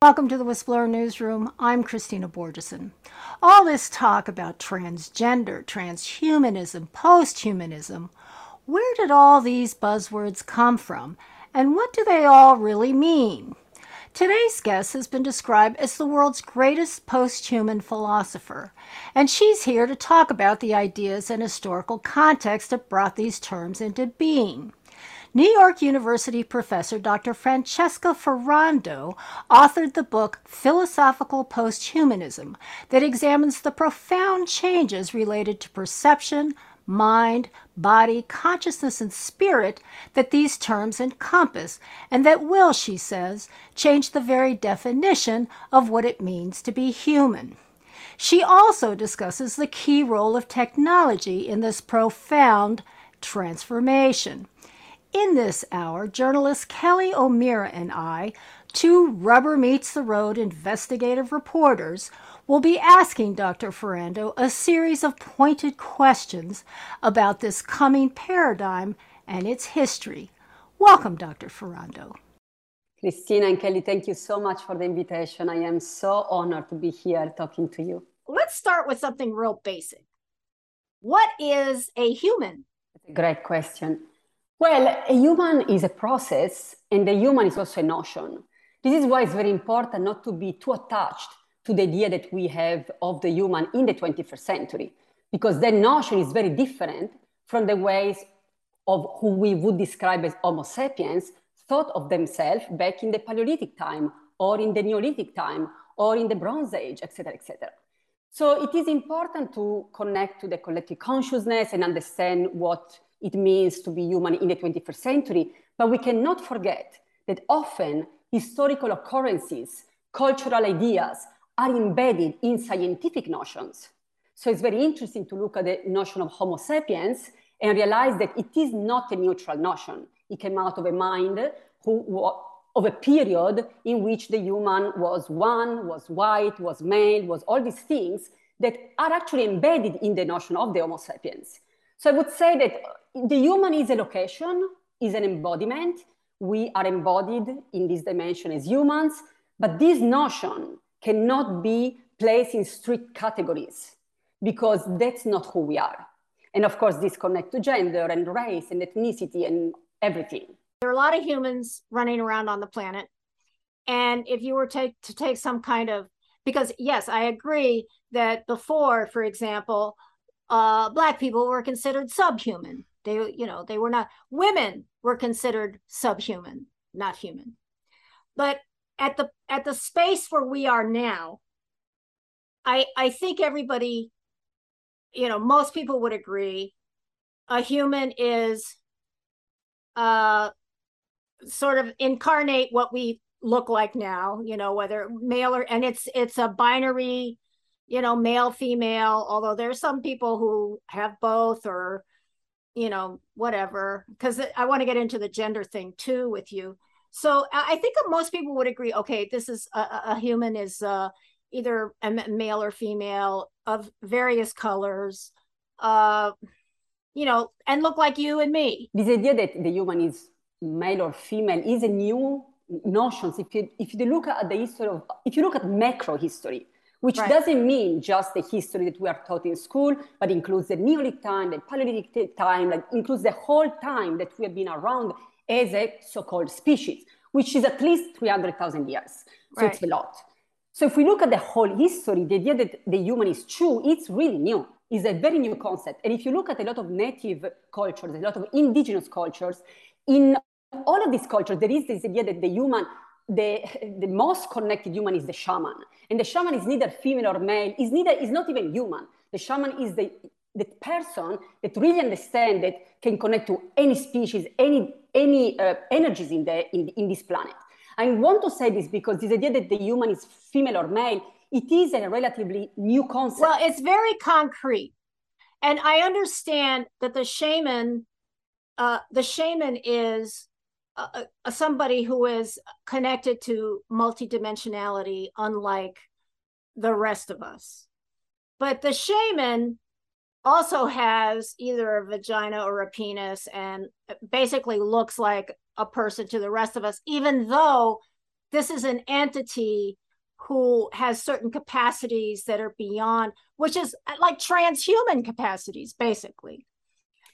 Welcome to the Whistleblower Newsroom. I'm Kristina Borjesson. All this talk about transgender, transhumanism, posthumanism, where did all these buzzwords come from? And what do they all really mean? Today's guest has been described as the world's greatest posthuman philosopher, and she's here to talk about the ideas and historical context that brought these terms into being. New York University professor Dr. Francesca Ferrando authored the book Philosophical Posthumanism that examines the profound changes related to perception, mind, body, consciousness, and spirit that these terms encompass, and that will, she says, change the very definition of what it means to be human. She also discusses the key role of technology in this profound transformation. In this hour, journalist Kelly O'Meara and I, two rubber meets the road investigative reporters, will be asking Dr. Ferrando a series of pointed questions about this coming paradigm and its history. Welcome, Dr. Ferrando. Kristina and Kelly, thank you so much for the invitation. I am so honored to be here talking to you. Let's start with something real basic. What is a human? That's a great question. Well, a human is a process, and a human is also a notion. This is why it's very important not to be too attached to the idea that we have of the human in the 21st century, because that notion is very different from the ways of who we would describe as Homo sapiens thought of themselves back in the Paleolithic time, or in the Neolithic time, or in the Bronze Age, etc., etc. So it is important to connect to the collective consciousness and understand what it means to be human in the 21st century, but we cannot forget that often historical occurrences, cultural ideas are embedded in scientific notions. So it's very interesting to look at the notion of Homo sapiens and realize that it is not a neutral notion. It came out of a mind who, of a period in which the human was one, was white, was male, was all these things that are actually embedded in the notion of the Homo sapiens. So I would say that the human is a location, is an embodiment. We are embodied in this dimension as humans, but this notion cannot be placed in strict categories because that's not who we are. And of course, this connects to gender and race and ethnicity and everything. There are a lot of humans running around on the planet. And if you were to, to take some kind of, because yes, I agree that before, for example, uh, black people were considered subhuman. They, you know, they were not. Women were considered subhuman, not human. But at the at the space where we are now, I I think everybody, you know, most people would agree, a human is, uh, sort of incarnate what we look like now. You know, whether male or and it's it's a binary you know, male, female, although there's some people who have both or, you know, whatever, because I want to get into the gender thing too with you. So I think most people would agree, okay, this is a, a human is uh, either a male or female of various colors, uh, you know, and look like you and me. This idea that the human is male or female is a new notion. If you, if you look at the history of, if you look at macro history, which right. doesn't mean just the history that we are taught in school, but includes the Neolithic time, the Paleolithic time, like includes the whole time that we have been around as a so-called species, which is at least 300,000 years. So right. it's a lot. So if we look at the whole history, the idea that the human is true, it's really new. It's a very new concept. And if you look at a lot of native cultures, a lot of indigenous cultures, in all of these cultures, there is this idea that the human the, the most connected human is the shaman. And the shaman is neither female or male, is neither is not even human. The shaman is the, the person that really understands that can connect to any species, any, any uh, energies in, the, in, in this planet. I want to say this because this idea that the human is female or male, it is a relatively new concept. Well, it's very concrete. And I understand that the shaman, uh, the shaman is uh, somebody who is connected to multidimensionality, unlike the rest of us. But the shaman also has either a vagina or a penis and basically looks like a person to the rest of us, even though this is an entity who has certain capacities that are beyond, which is uh, like transhuman capacities, basically.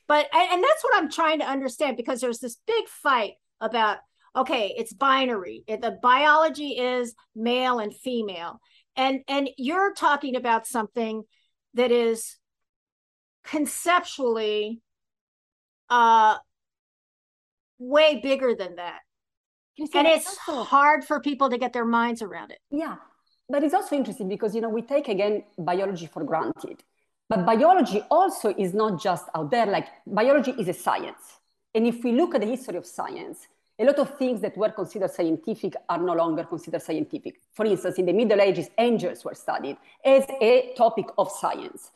But and that's what I'm trying to understand because there's this big fight about okay, it's binary. The biology is male and female. And and you're talking about something that is conceptually uh way bigger than that. And it's also, hard for people to get their minds around it. Yeah but it's also interesting because you know we take again biology for granted. But biology also is not just out there. Like biology is a science and if we look at the history of science a lot of things that were considered scientific are no longer considered scientific for instance in the middle ages angels were studied as a topic of science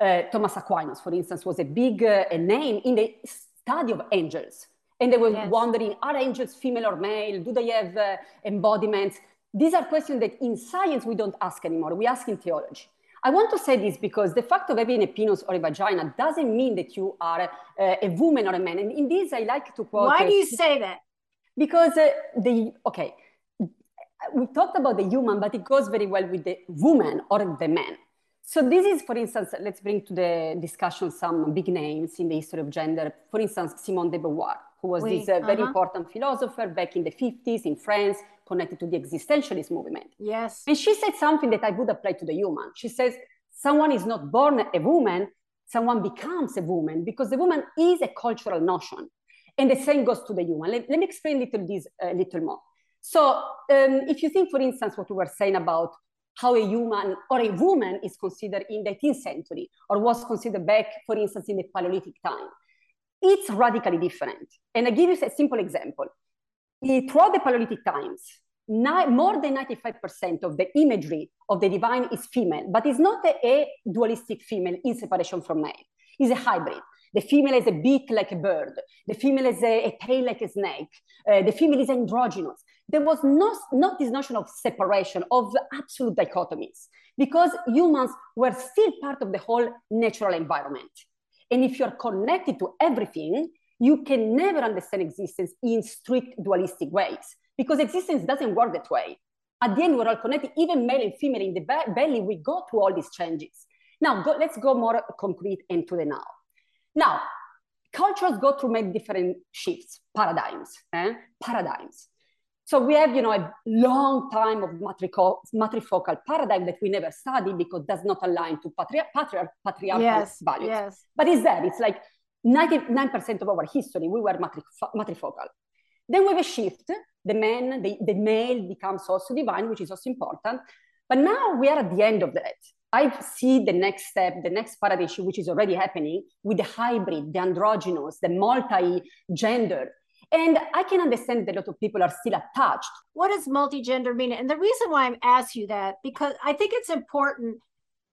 uh, thomas aquinas for instance was a big uh, a name in the study of angels and they were yes. wondering, are angels female or male? Do they have uh, embodiments? These are questions that in science we don't ask anymore. We ask in theology. I want to say this because the fact of having a penis or a vagina doesn't mean that you are uh, a woman or a man. And in this, I like to quote. Why do you say that? Because uh, the, okay, we talked about the human, but it goes very well with the woman or the man. So this is, for instance, let's bring to the discussion some big names in the history of gender. For instance, Simone de Beauvoir who was oui, this uh, very uh-huh. important philosopher back in the 50s in France, connected to the existentialist movement. Yes. And she said something that I would apply to the human. She says, someone is not born a woman, someone becomes a woman because the woman is a cultural notion. And the same goes to the human. Let, let me explain little this a uh, little more. So um, if you think, for instance, what we were saying about how a human or a woman is considered in the 18th century or was considered back, for instance, in the Paleolithic time it's radically different. And I give you a simple example. Throughout the Paleolithic times, more than 95% of the imagery of the divine is female, but it's not a, a dualistic female in separation from male. It's a hybrid. The female has a beak like a bird. The female has a, a tail like a snake. Uh, the female is androgynous. There was no, not this notion of separation, of absolute dichotomies, because humans were still part of the whole natural environment. And if you're connected to everything, you can never understand existence in strict dualistic ways because existence doesn't work that way. At the end, we're all connected, even male and female in the belly, we go through all these changes. Now, go, let's go more concrete into the now. Now, cultures go through many different shifts, paradigms, eh? paradigms. So we have, you know, a long time of matrifocal paradigm that we never study because does not align to patri- patri- patriarchal yes, values. Yes. But it's there. It's like 99% of our history, we were matrifocal. Then we have a shift. The man, the, the male becomes also divine, which is also important. But now we are at the end of that. I see the next step, the next paradigm, which is already happening with the hybrid, the androgynous, the multi-gender, and I can understand that a lot of people are still attached. What does multi-gender mean? And the reason why I'm asking you that, because I think it's important,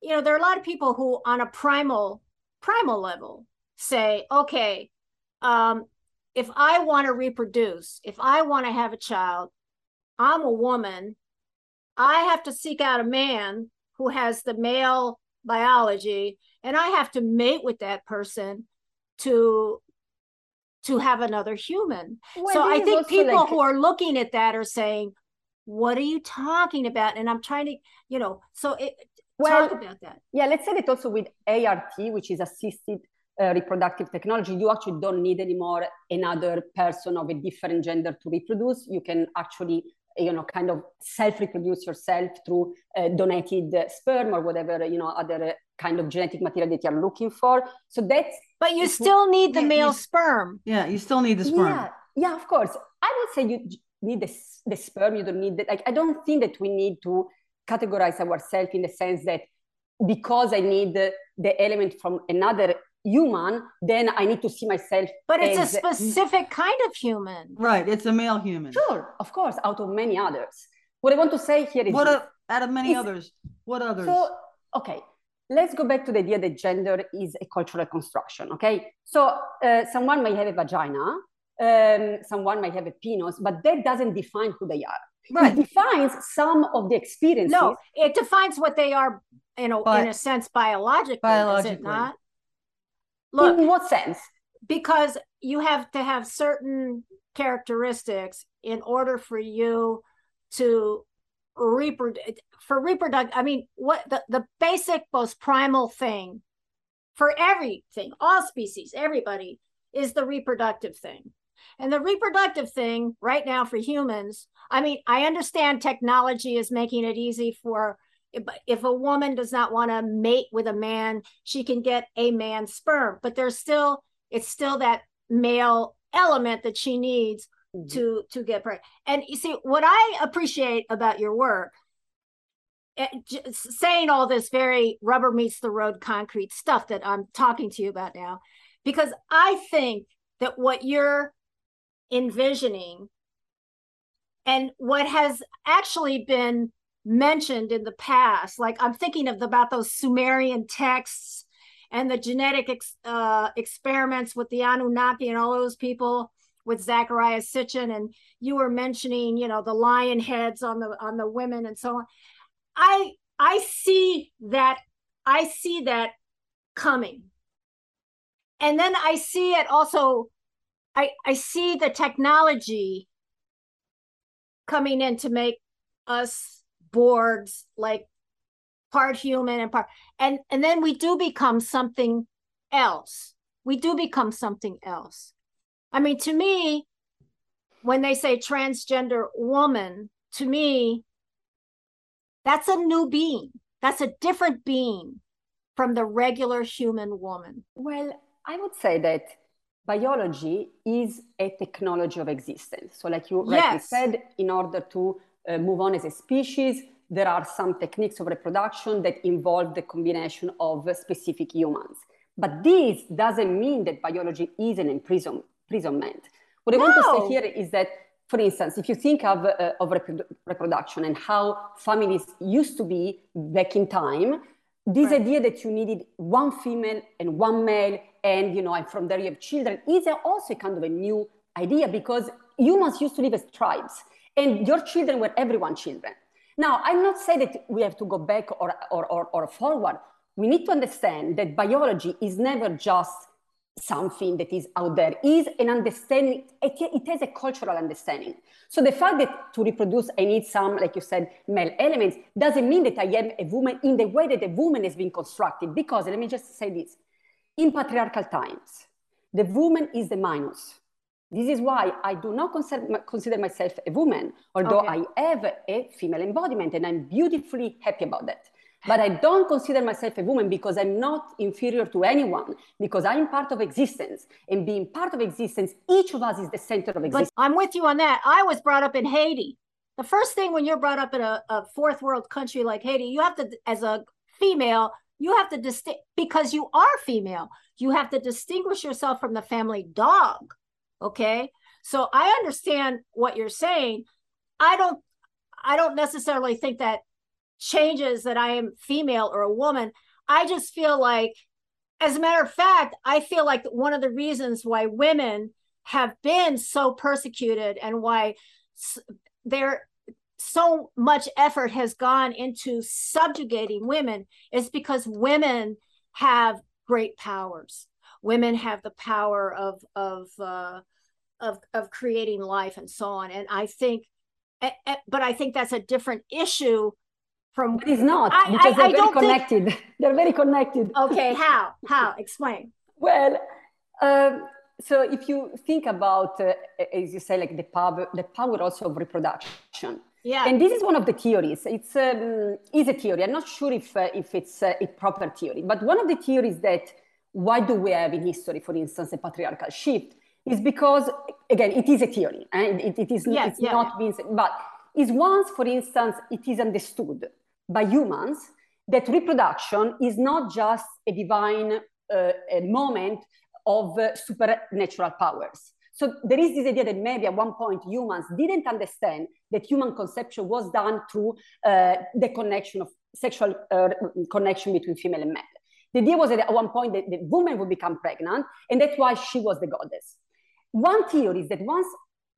you know, there are a lot of people who on a primal, primal level say, okay, um, if I want to reproduce, if I want to have a child, I'm a woman, I have to seek out a man who has the male biology, and I have to mate with that person to to have another human. Well, so I think people like... who are looking at that are saying, what are you talking about? And I'm trying to, you know, so it, well, talk about that. Yeah, let's say that also with ART, which is assisted uh, reproductive technology, you actually don't need anymore another person of a different gender to reproduce. You can actually you know kind of self-reproduce yourself through uh, donated sperm or whatever you know other kind of genetic material that you're looking for. So that's but you still need the yeah, male you, sperm. Yeah you still need the sperm. Yeah yeah of course. I would say you need the, the sperm you don't need that like i don't think that we need to categorize ourselves in the sense that because i need the, the element from another human, then I need to see myself. But it's as, a specific kind of human. Right. It's a male human. Sure, of course, out of many others. What I want to say here is what a, out of many others. What others? So, okay, let's go back to the idea that gender is a cultural construction. Okay, so uh, someone may have a vagina, um, someone may have a penis, but that doesn't define who they are. Right. It defines some of the experiences. No, it defines what they are, you know, but, in a sense, biologically. Biologically, is it not? Look, in what sense? Because you have to have certain characteristics in order for you to reproduce for reproduct i mean what the, the basic most primal thing for everything all species everybody is the reproductive thing and the reproductive thing right now for humans i mean i understand technology is making it easy for if a woman does not want to mate with a man she can get a man's sperm but there's still it's still that male element that she needs mm-hmm. to to get pregnant. And you see, what I appreciate about your work, eh, saying all this very rubber meets the road concrete stuff that I'm talking to you about now, because I think that what you're envisioning and what has actually been mentioned in the past like i'm thinking of about those sumerian texts and the genetic ex, uh, experiments with the Anunnaki and all those people with Zecharia Sitchin, and you were mentioning, you know, the lion heads on the on the women and so on. I I see that I see that coming, and then I see it also. I I see the technology coming in to make us Borgs like part human and part and and then we do become something else. We do become something else. I mean to me when they say transgender woman to me that's a new being. That's a different being from the regular human woman. Well i would say that biology is a technology of existence. So like you yes. rightly said in order to uh, move on as a species there are some techniques of reproduction that involve the combination of specific humans. But this doesn't mean that biology is an imprison, imprisonment. What I no. want to say here is that, for instance, if you think of, uh, of reprodu- reproduction and how families used to be back in time, this right. idea that you needed one female and one male, and you know, and from there you have children, is also kind of a new idea because humans used to live as tribes, and your children were everyone's children. Now, I'm not saying that we have to go back or, or, or, or forward. We need to understand that biology is never just something that is out there. Is an understanding. It, it, has a cultural understanding. So the fact that to reproduce i need some like you said male elements doesn't mean that i am a woman in the way that a woman has been constructed. Because let me just say this. In patriarchal times the woman is the minus this is why I do not consider myself a woman, although okay. I have a female embodiment and I'm beautifully happy about that. But I don't consider myself a woman because I'm not inferior to anyone, because I'm part of existence. And being part of existence, each of us is the center of existence. But I'm with you on that. I was brought up in Haiti. The first thing when you're brought up in a, a fourth world country like Haiti, you have to, as a female, you have to distinct because you are female. You have to distinguish yourself from the family dog okay? So i understand what you're saying. I don't i don't necessarily think that changes that i am female or a woman. I just feel like as a matter of fact i feel like one of the reasons why women have been so persecuted and why there so much effort has gone into subjugating women is because women have great powers women have the power of of uh, of of creating life and so on. And I think, but I think that's a different issue from. But it's not I, because I, they're I very connected. Think... they're very connected. Okay, how? How? Explain. well. Um, so if you think about, uh, as you say, like the power, the power also of reproduction, yeah. And this is one of the theories. It's um, is a theory. I'm not sure if uh, if it's uh, a proper theory, but one of the theories that why do we have in history, for instance, a patriarchal shift, is because again it is a theory and it, it is yes, it's yeah, not being but is once for instance it is understood by humans that reproduction is not just a divine uh, a moment of uh, supernatural powers. So there is this idea that maybe at one point humans didn't understand that human conception was done through uh, the connection of sexual uh, connection between female and male. The idea was that at one point the, the woman would become pregnant, and that's why she was the goddess. One theory is that once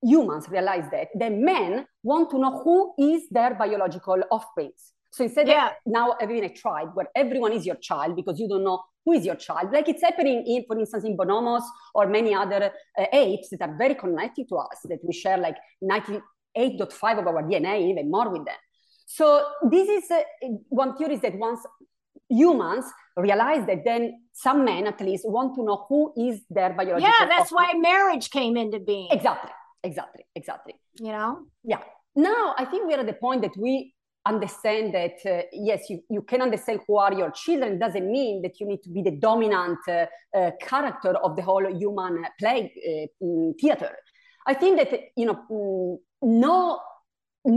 humans realize that, then men want to know who is their biological offspring. So instead yeah. of now having a tribe where everyone is your child because you don't know who is your child, like it's happening in, for instance, in bonobos or many other uh, apes that are very connected to us, that we share like 90 8.5 of our DNA, even more with them. So this is uh, one theory is that once humans realize that then some men at least want to know who is their biological Yeah, that's offspring. why marriage came into being. exactly exactly exactly You know? yeah now i think we're at the point that we understand that uh, yes you, you can understand who are your children it doesn't mean that you need to be the dominant uh, uh, character of the whole human play uh, mm, theater i think that you know mm, no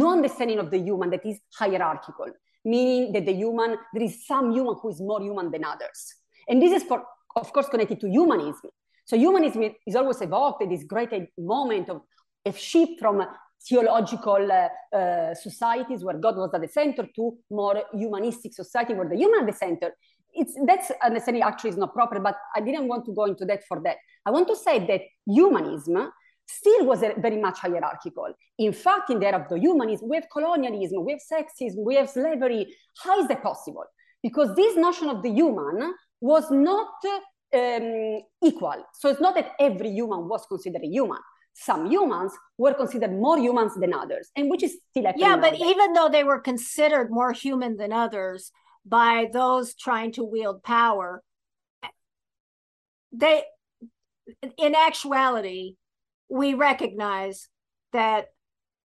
no understanding of the human that is hierarchical meaning that the human there is some human who is more human than others and this is for of course connected to humanism so humanism is always evoked at this great moment of a shift from theological uh, uh, societies where God was at the center to more humanistic society where the human at the center. It's that's understanding actually is not proper, but I didn't want to go into that for that. I want to say that humanism still was very much hierarchical. In fact, in the era of the humanism, we have colonialism, we have sexism, we have slavery. How is that possible? Because this notion of the human was not um, equal. So it's not that every human was considered a human some humans were considered more humans than others, and which is still happening. Yeah, but even though they were considered more human than others by those trying to wield power, they, in actuality, we recognize that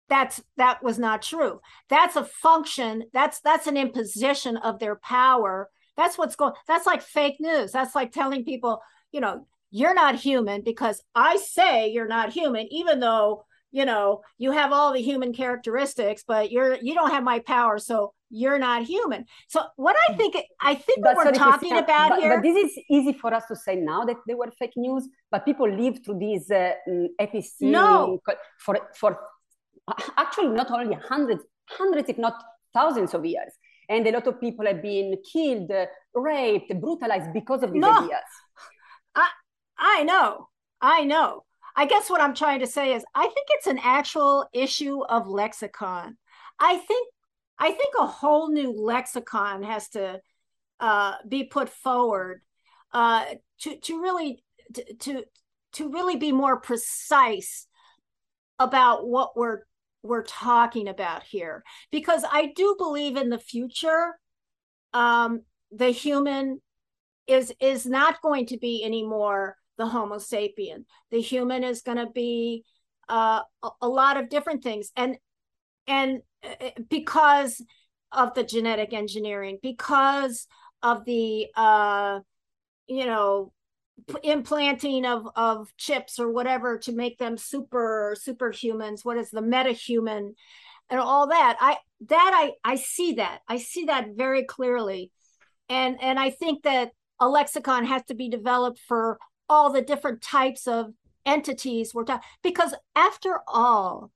that's that was not true. That's a function. That's that's an imposition of their power. That's what's going. That's like fake news. That's like telling people, you know, you're not human because I say you're not human, even though you know you have all the human characteristics, but you're you don't have my power, so you're not human. So what I think I think But what we're talking about but, here. But this is easy for us to say now that they were fake news, but people live through these uh, mm, No. for for actually not only hundreds, hundreds if not thousands of years. And a lot of people have been killed, uh, raped, brutalized because of these No. ideas. I know. I know. I guess what I'm trying to say is I think it's an actual issue of lexicon. I think I think a whole new lexicon has to uh, be put forward uh, to to really to, to to really be more precise about what we're we're talking about here. Because I do believe in the future um, the human is is not going to be anymore the homo sapien. The human is going to be uh, a, a lot of different things. And and because of the genetic engineering because of the uh you know implanting of of chips or whatever to make them super superhumans. What is the metahuman and all that? I that i i see that. I see that very clearly. And and i think that a lexicon has to be developed for all the different types of entities we're talking because after all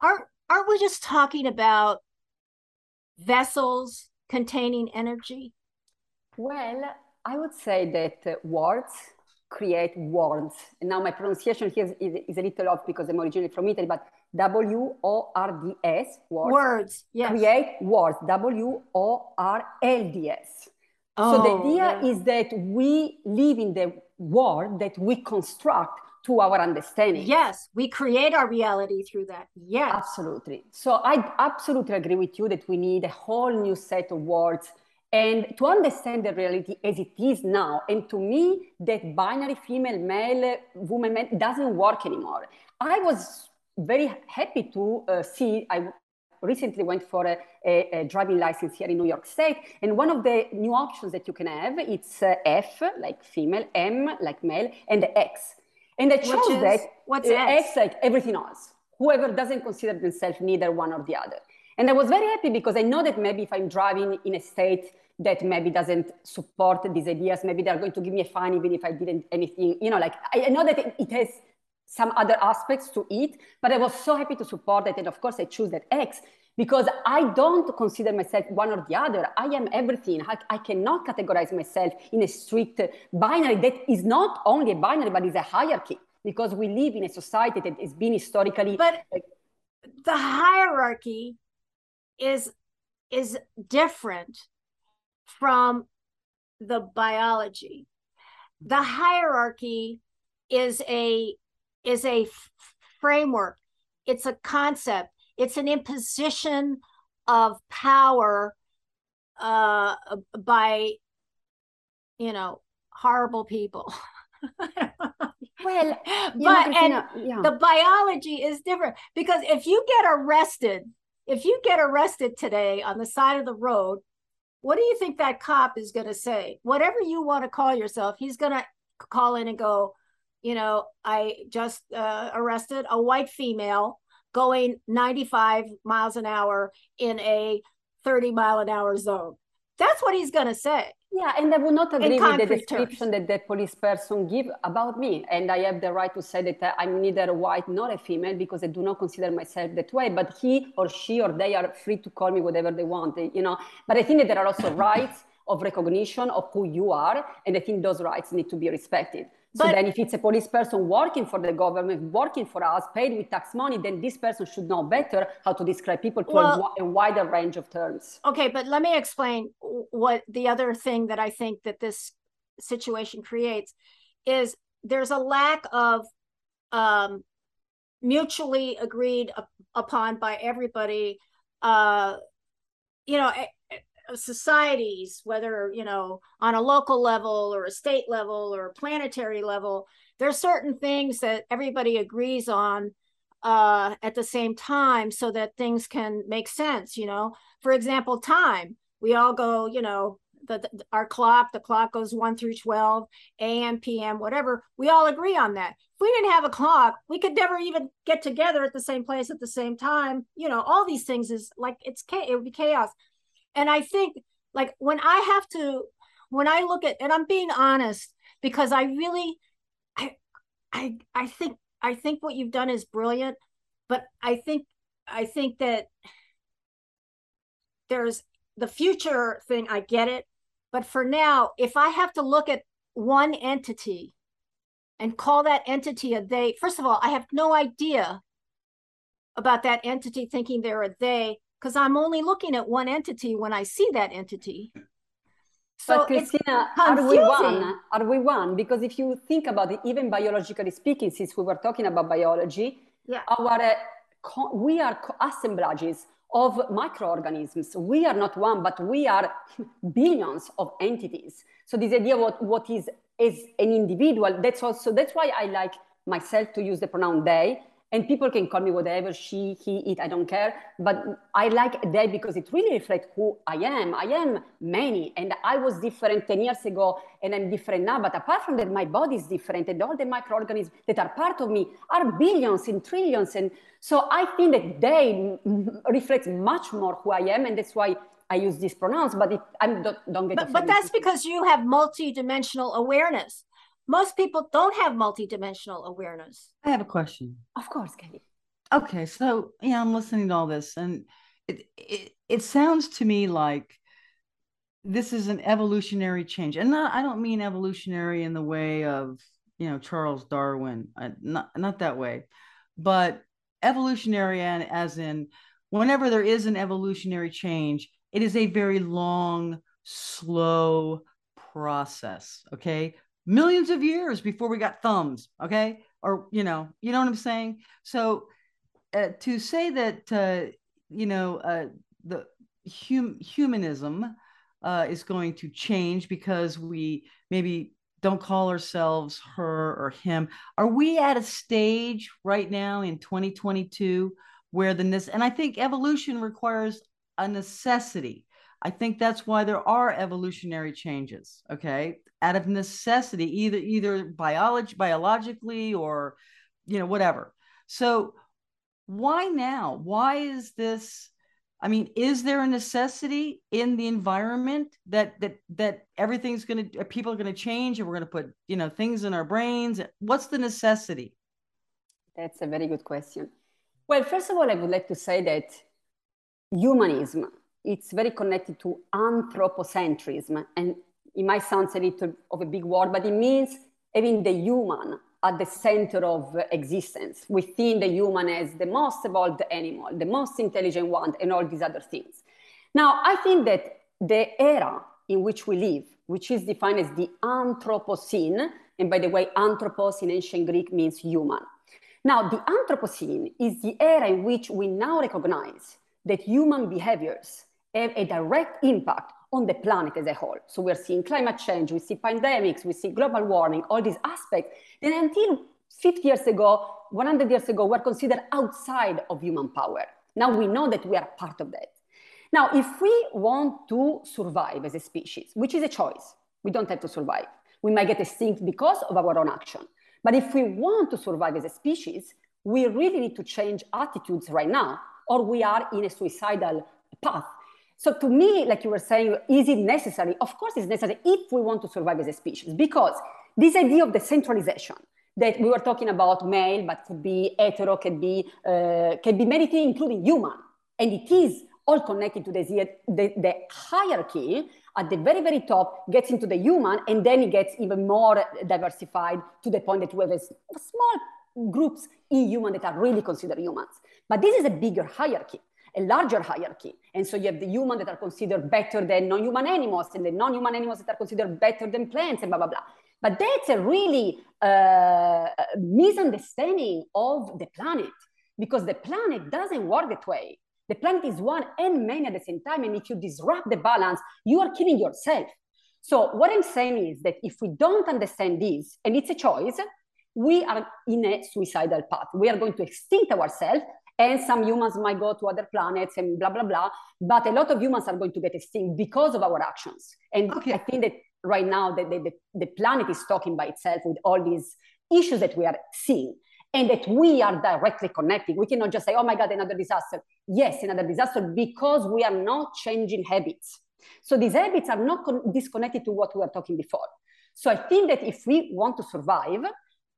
aren't aren't we just talking about vessels containing energy Well, I would say that uh, words create words. And now my pronunciation here is, is, is a little off because I'm originally from Italy, but W O R D S, words, words yes create words, W O R L D S. oh, so the idea yeah. is that we live in the world that we construct to our understanding. yes we create our reality through that yes Absolutely. So I absolutely agree with you that we need a whole new set of words and to understand the reality as it is now. And to me, that binary female, male, woman, man doesn't work anymore. I was very happy to uh, see, I recently went for a, a, a driving license here in New York State. And one of the new options that you can have, it's uh, F, like female, M, like male, and X. And I chose that what's uh, X? X like everything else. Whoever doesn't consider themselves neither one or the other. And I was very happy because I know that maybe if I'm driving in a state that maybe doesn't support these ideas, maybe they're going to give me a fine even if I didn't anything, you know, like I, I know that it, it has some other aspects to it, but I was so happy to support it. And of course I choose that X because I don't consider myself one or the other. I am everything. I, I cannot categorize myself in a strict binary that is not only a binary, but is a hierarchy because we live in a society that has been historically but the hierarchy is is different from the biology the hierarchy is a is a framework it's a concept. It's an imposition of power uh, by, you know, horrible people. well, but and yeah. the biology is different because if you get arrested, if you get arrested today on the side of the road, what do you think that cop is going to say? Whatever you want to call yourself, he's going to call in and go, you know, I just uh, arrested a white female going 95 miles an hour in a 30 mile an hour zone. That's what he's going to say. Yeah, and I would not agree with the description terms. that the police person give about me. And I have the right to say that uh, I'm neither white nor a female because I do not consider myself that way. But he or she or they are free to call me whatever they want, you know. But I think that there are also rights of recognition of who you are, and I think those rights need to be respected. So but, then if it's a police person working for the government, working for us, paid with tax money, then this person should know better how to describe people to well, a, a, wider range of terms. Okay, but let me explain what the other thing that I think that this situation creates is there's a lack of um, mutually agreed upon by everybody uh, you know societies, whether, you know, on a local level or a state level or a planetary level, there's certain things that everybody agrees on uh, at the same time so that things can make sense, you know. For example, time. We all go, you know, the, the, our clock, the clock goes 1 through 12, AM, PM, whatever. We all agree on that. If we didn't have a clock, we could never even get together at the same place at the same time. You know, all these things is like it's it would be chaos and i think like when i have to when i look at and i'm being honest because i really i i i think i think what you've done is brilliant but i think i think that there's the future thing i get it but for now if i have to look at one entity and call that entity a they first of all i have no idea about that entity thinking they're a they because I'm only looking at one entity when I see that entity. So but Kristina, are we one? Are we one? Because if you think about it, even biologically speaking, since we were talking about biology, yeah. our uh, we are assemblages of microorganisms. We are not one, but we are billions of entities. So this idea of what, what is is an individual, that's also that's why I like myself to use the pronoun they and people can call me whatever she he it i don't care. But i like that because it really reflects who i am. I am many. And i was different 10 years ago and i'm different now. But apart from that my body is different and all the microorganisms that are part of me are billions and trillions. And so i think that they reflect much more who i am and that's why I use these pronouns, but it, I don't, don't get. But, but that's because you have multi-dimensional awareness most people don't have multidimensional awareness. I have a question. Of course, Katie. Okay, so yeah, I'm listening to all this, and it it, it sounds to me like this is an evolutionary change, and not, I don't mean evolutionary in the way of you know Charles Darwin, uh, not not that way, but evolutionary and as in whenever there is an evolutionary change, it is a very long, slow process. Okay, millions of years before we got thumbs okay? Or you know you know what i'm saying? So uh, to say that uh, you know uh, the hum- humanism uh, is going to change because we maybe don't call ourselves her or him are we at a stage right now in 2022 where the and i think evolution requires a necessity I think that's why there are evolutionary changes. Okay, out of necessity, either either biology, biologically, or you know whatever. So why now? Why is this? I mean, is there a necessity in the environment that that that everything's going to people are going to change and we're going to put you know things in our brains? What's the necessity? That's a very good question. Well, first of all, I would like to say that humanism it's very connected to anthropocentrism. And it might sound a little of a big word, but it means having the human at the center of existence, within the human as the most evolved animal, the most intelligent one, and all these other things. Now, I think that the era in which we live, which is defined as the Anthropocene, and by the way, anthropos in ancient Greek means human. Now, the Anthropocene is the era in which we now recognize that human behaviors have a direct impact on the planet as a whole. So we're seeing climate change, we see pandemics, we see global warming, all these aspects. Then until 50 years ago, 100 years ago, were considered outside of human power. Now we know that we are part of that. Now, if we want to survive as a species, which is a choice, we don't have to survive. We might get extinct because of our own action. But if we want to survive as a species, we really need to change attitudes right now, or we are in a suicidal path. So to me, like you were saying, is it necessary? Of course it's necessary if we want to survive as a species, because this idea of decentralization that we were talking about male, but could be hetero, can be, uh, can be many things, including human. And it is all connected to the, the, the hierarchy at the very, very top gets into the human, and then it gets even more diversified to the point that we have a small groups in human that are really considered humans. But this is a bigger hierarchy a larger hierarchy. And so you have the human that are considered better than non-human animals and the non-human animals that are considered better than plants and blah, blah, blah. But that's a really uh, misunderstanding of the planet because the planet doesn't work that way. The planet is one and many at the same time. And if you disrupt the balance, you are killing yourself. So what I'm saying is that if we don't understand this, and it's a choice, we are in a suicidal path. We are going to extinct ourselves and some humans might go to other planets and blah blah blah. But a lot of humans are going to get extinct because of our actions. And okay. i think that right now the, the, the planet is talking by itself with all these issues that we are seeing and that we are directly connecting. we cannot just say oh my god another disaster. Yes another disaster because we are not changing habits. So these habits are not con- disconnected to what we were talking before. So i think that if we want to survive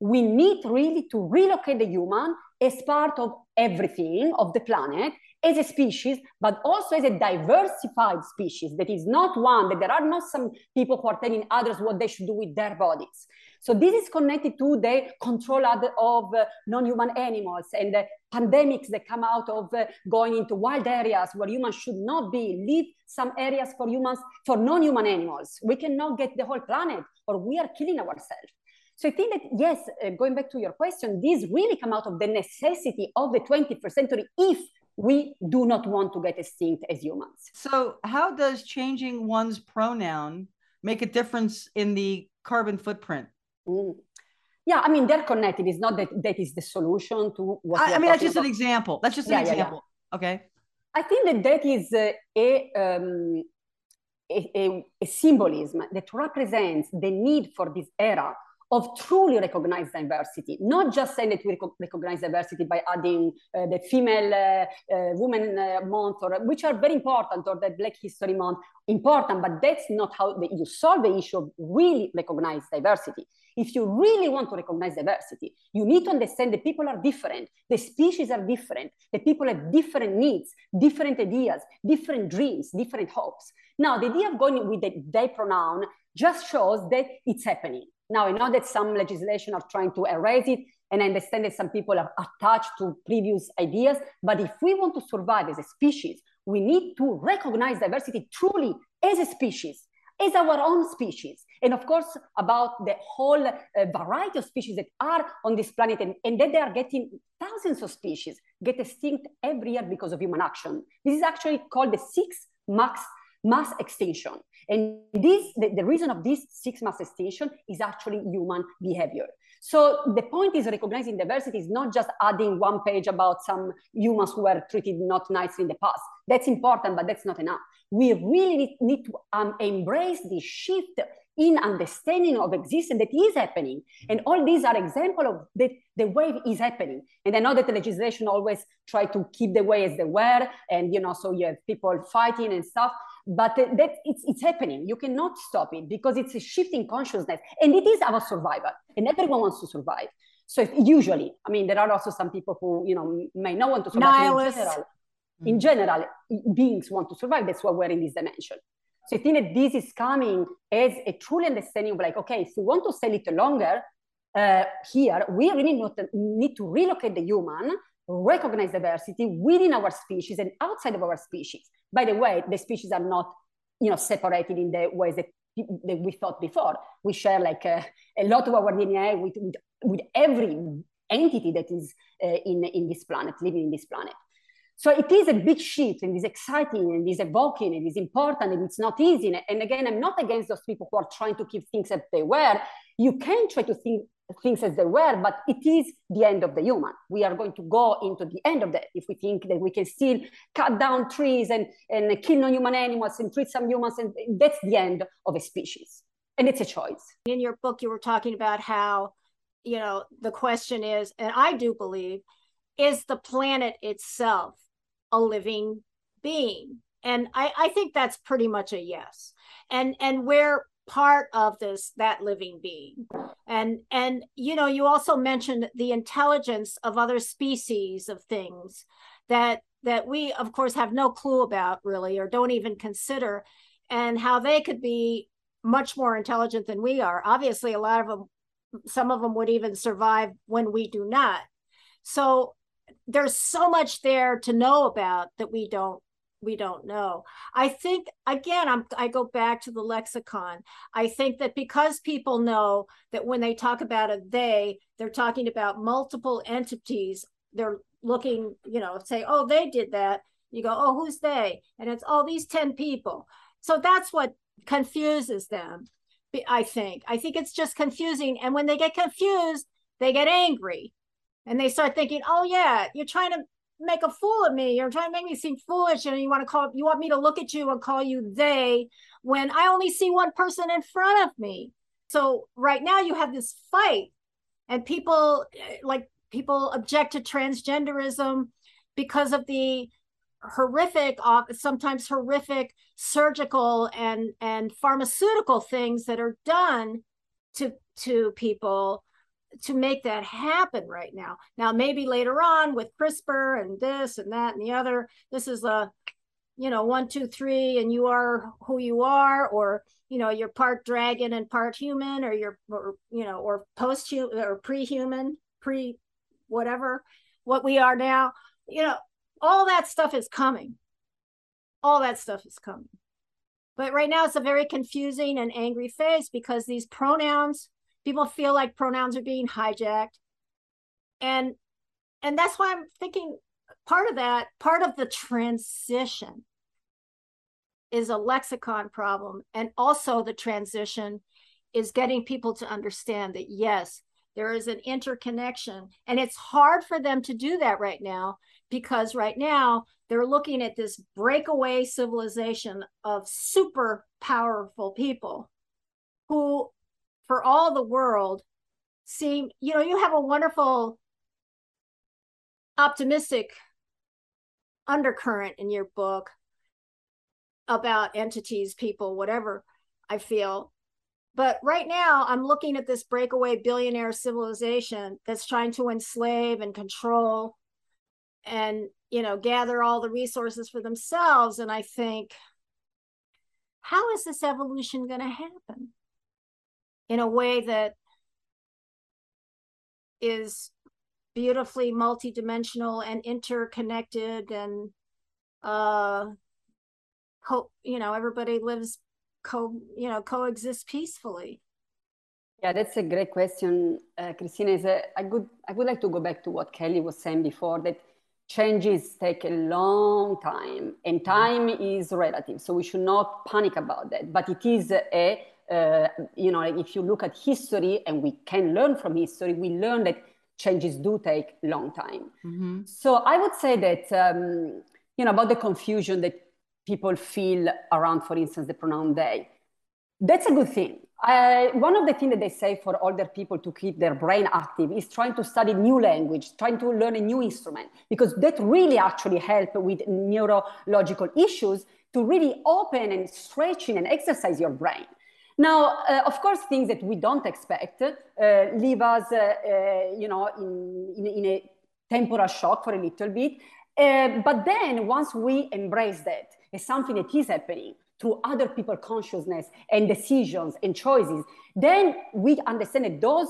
we need really to relocate the human as part of everything of the planet as a species, but also as a diversified species that is not one, that there are not some people who are telling others what they should do with their bodies. So this is connected to the control of uh, non-human animals and the pandemics that come out of uh, going into wild areas where humans should not be, leave some areas for humans, for non-human animals. We cannot get the whole planet or we are killing ourselves. So I think that, yes, uh, going back to your question, these really come out of the necessity of the 21st century if we do not want to get extinct as humans. So, how does changing one's pronoun make a difference in the carbon footprint? Mm. Yeah, I mean, they're connected. It's not that that is the solution to what. I, I mean, that's just about. an example. That's just an yeah, example. Yeah, yeah. Okay. I think that that is uh, a, um, a, a, a symbolism that represents the need for this era of truly recognized diversity, not just saying that we recognize diversity by adding uh, the female uh, uh, women uh, month, or which are very important, or the Black History Month, important, but that's not how the, you solve the issue of really recognize diversity. If you really want to recognize diversity, you need to understand that people are different, the species are different, the people have different needs, different ideas, different dreams, different hopes. Now, the idea of going with the they pronoun just shows that it's happening now, I know that some legislation are trying to erase it, and I understand that some people are attached to previous ideas. But if we want to survive as a species, we need to recognize diversity truly as a species, as our own species. And of course, about the whole uh, variety of species that are on this planet, and, and that they are getting thousands of species get extinct every year because of human action. This is actually called the sixth max mass extinction. And this, the, the reason of this six mass extinction is actually human behavior. So the point is recognizing diversity is not just adding one page about some humans who were treated not nicely in the past. That's important, but that's not enough. We really need, to um, embrace this shift in understanding of existence that is happening. And all these are example of that the wave is happening. And I know that the legislation always try to keep the way as they were. And, you know, so you have people fighting and stuff but that it's, it's happening. You cannot stop it because it's a shifting consciousness and it is our survival and everyone wants to survive. So if, usually, I mean, there are also some people who, you know, may not want to survive. In general, mm-hmm. in general, beings want to survive. That's why we're in this dimension. So I think that this is coming as a truly understanding of like, okay, if we want to stay a little longer uh, here, we really not, need to relocate the human, recognize diversity within our species and outside of our species. By the way, the species are not, you know, separated in the ways that, that we thought before. We share like a, a lot of our DNA with, with, with every entity that is uh, in, in this planet, living in this planet. So it is a big shift and it's exciting and it's evoking and it's important and it's not easy. And again, I'm not against those people who are trying to keep things as they were. You can try to think things as they were, but it is the end of the human. We are going to go into the end of that if we think that we can still cut down trees and, and kill non-human animals and treat some humans, and that's the end of a species. And it's a choice. In your book, you were talking about how, you know, the question is, and I do believe, is the planet itself a living being? And I, I think that's pretty much a yes. And and where part of this that living being. And and you know you also mentioned the intelligence of other species of things that that we of course have no clue about really or don't even consider and how they could be much more intelligent than we are. Obviously a lot of them some of them would even survive when we do not. So there's so much there to know about that we don't we don't know. I think again, I'm I go back to the lexicon. I think that because people know that when they talk about a they, they're talking about multiple entities. They're looking, you know, say, oh, they did that. You go, oh, who's they? And it's all oh, these 10 people. So that's what confuses them. I think. I think it's just confusing. And when they get confused, they get angry and they start thinking, oh, yeah, you're trying to make a fool of me. You're trying to make me seem foolish, and you want to call you want me to look at you and call you they when I only see one person in front of me. So right now you have this fight, and people like people object to transgenderism because of the horrific uh, sometimes horrific surgical and and pharmaceutical things that are done to to people to make that happen right now. Now, maybe later on with CRISPR and this and that and the other, this is a, you know, one, two, three, and you are who you are, or you know, you're part dragon and part human, or you're, or, you know, or post human or pre human, pre whatever, what we are now. You know, all that stuff is coming. All that stuff is coming. But right now, it's a very confusing and angry phase because these pronouns people feel like pronouns are being hijacked. And and that's why i'm thinking part of that part of the transition is a lexicon problem. And also the transition is getting people to understand that yes there is an interconnection. And it's hard for them to do that right now because right now they're looking at this breakaway civilization of super powerful people who for all the world seem, you know, you have a wonderful optimistic undercurrent in your book about entities, people, whatever I feel. But right now, I'm looking at this breakaway billionaire civilization that's trying to enslave and control and, you know, gather all the resources for themselves. And I think, how is this evolution going to happen? In a way that is beautifully multidimensional and interconnected and uh you know everybody lives co you know coexists peacefully. Yeah that's a great question uh, Kristina. Is a, I would i would like to go back to what kelly was saying before that changes take a long time and time is relative. So we should not panic about that but it is a uh, you know, if you look at history and we can learn from history, we learn that changes do take long time. Mm-hmm. So I would say that, um, you know, about the confusion that people feel around, for instance, the pronoun they, that's a good thing. I, one of the things that they say for older people to keep their brain active is trying to study new language, trying to learn a new instrument, because that really actually help with neurological issues to really open and stretching and exercise your brain. Now, uh, of course, things that we don't expect uh, leave us, uh, uh you know, in, in, in, a temporal shock for a little bit. Uh, but then once we embrace that as something that is happening through other people's consciousness and decisions and choices, then we understand that those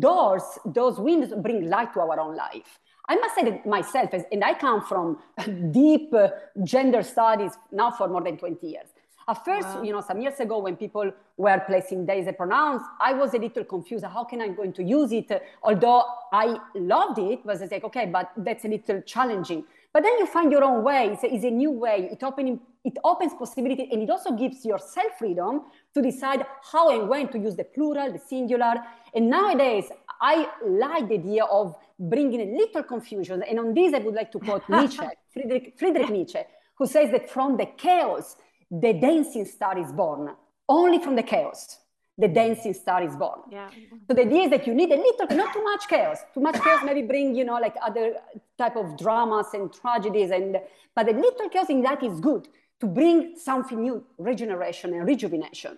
doors, those windows bring light to our own life. I must say that myself, and I come from deep gender studies now for more than 20 years. At first, wow. you know, some years ago when people were placing they as pronouns, I was a little confused. How can I going to use it? Although I loved it, was like, okay, but that's a little challenging. But then you find your own way. It's a, it's a new way. It, opening, it opens possibility and it also gives yourself freedom to decide how and when to use the plural, the singular. And nowadays, I like the idea of bringing a little confusion. And on this, I would like to quote Nietzsche, Friedrich, Friedrich Nietzsche, who says that from the chaos, the dancing star is born. Only from the chaos the dancing star is born. Yeah. So the idea is that you need a little, not too much chaos. Too much chaos maybe bring, you know, like other type of dramas and tragedies, and but a little chaos in that is good to bring something new, regeneration and rejuvenation.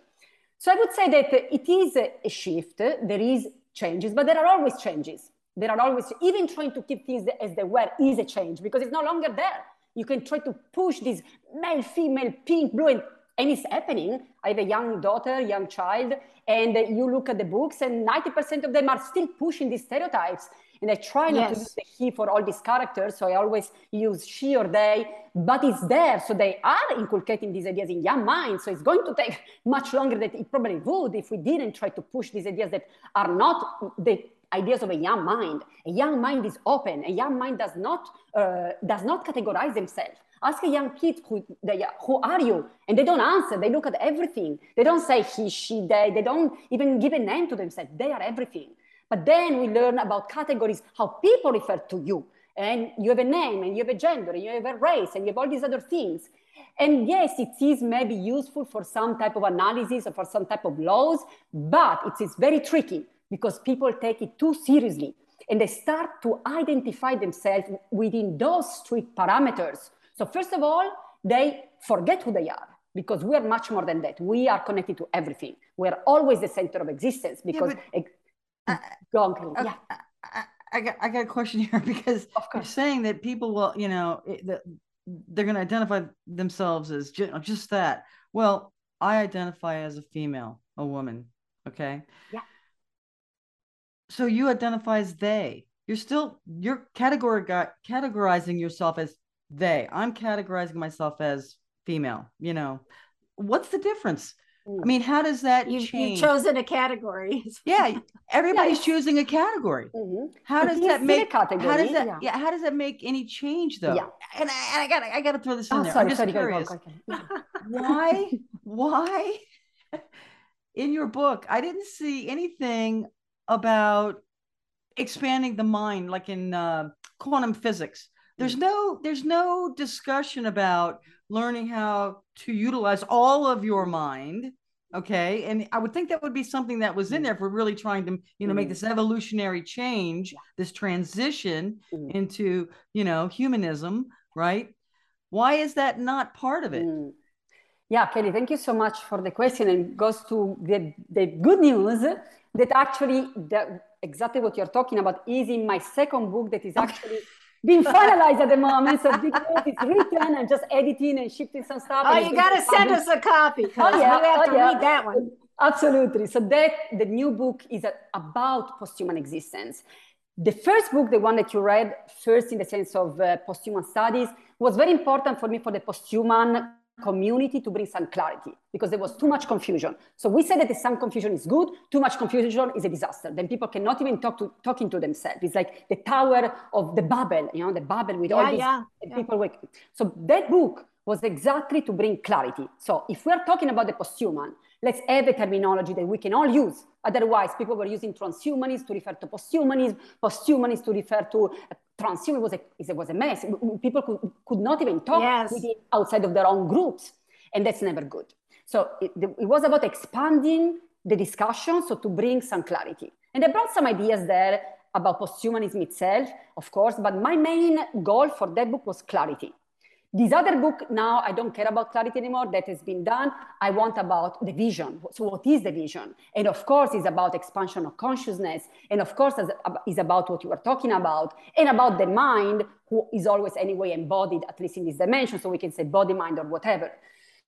So I would say that it is a shift. There is changes, but there are always changes. There are always even trying to keep things as they were is a change because it's no longer there. You can try to push this male, female, pink, blue, and and it's happening. I have a young daughter, young child, and you look at the books, and 90% of them are still pushing these stereotypes. And I try not yes. to use the he for all these characters, so I always use she or they, but it's there. So they are inculcating these ideas in young minds. So it's going to take much longer than it probably would if we didn't try to push these ideas that are not the ideas of a young mind. A young mind is open. A young mind does not uh, does not categorize themselves. Ask a young kid who they who are you, and they don't answer. They look at everything. They don't say he, she, they. They don't even give a name to themselves. They are everything. But then we learn about categories, how people refer to you, and you have a name, and you have a gender, and you have a race, and you have all these other things. And yes, it is maybe useful for some type of analysis or for some type of laws, but it is very tricky because people take it too seriously and they start to identify themselves within those strict parameters so first of all, they forget who they are because we are much more than that. We are connected to everything. We are always the center of existence because. Yeah, but, go on, okay, yeah. I, I, got, I got a question here because you're saying that people will, you know, that they're going to identify themselves as just, just that. Well, I identify as a female, a woman. Okay. Yeah. So you identify as they. You're still you're category categorizing yourself as they. I'm categorizing myself as female. You know, what's the difference? I mm. mean, how does that you, change? You've chosen a category. yeah, everybody's yes. choosing a category. Mm-hmm. How does that make? How does that? Yeah. yeah. How does that make any change though? Yeah. And I, and I got I got to throw this in oh, there. Sorry, I'm just sorry, curious. Go, go, go, why? Why? In your book, I didn't see anything about expanding the mind, like in uh, quantum physics. There's no there's no discussion about learning how to utilize all of your mind okay? And i would think that would be something that was in there if we're really trying to you know make this evolutionary change this transition into you know humanism right? Why is that not part of it? Mm. yeah kelly thank you so much for the question and goes to the, the good news that actually that exactly what you're talking about is in my second book that is actually being finalized at the moment. So because it's written and just editing and shifting some stuff. Oh, you got to send us a copy. Oh, yeah. We have to oh, yeah. read that one. Absolutely. So that the new book is about posthuman existence. The first book, the one that you read first in the sense of uh, posthuman studies, was very important for me for the posthuman community to bring some clarity because there was too much confusion. So we said that some confusion is good, too much confusion is a disaster. Then people cannot even talk to talking to themselves. It's like the tower of the Babel, you know, the Babel with yeah, all these yeah, people. Yeah. So that book was exactly to bring clarity. So if we're talking about the posthuman, let's have a terminology that we can all use. Otherwise, people were using transhumanism to refer to posthumanism, posthumanism to refer to transhumanism was a, it was a mess. People could, could not even talk yes. outside of their own groups. And that's never good. So it, it was about expanding the discussion, so to bring some clarity. And I brought some ideas there about posthumanism itself, of course, but my main goal for that book was clarity. This other book, now I don't care about clarity anymore. That has been done. I want about the vision. So what is the vision? And of course, it's about expansion of consciousness. And of course, is about what you were talking about and about the mind, who is always anyway embodied, at least in this dimension. So we can say body, mind, or whatever.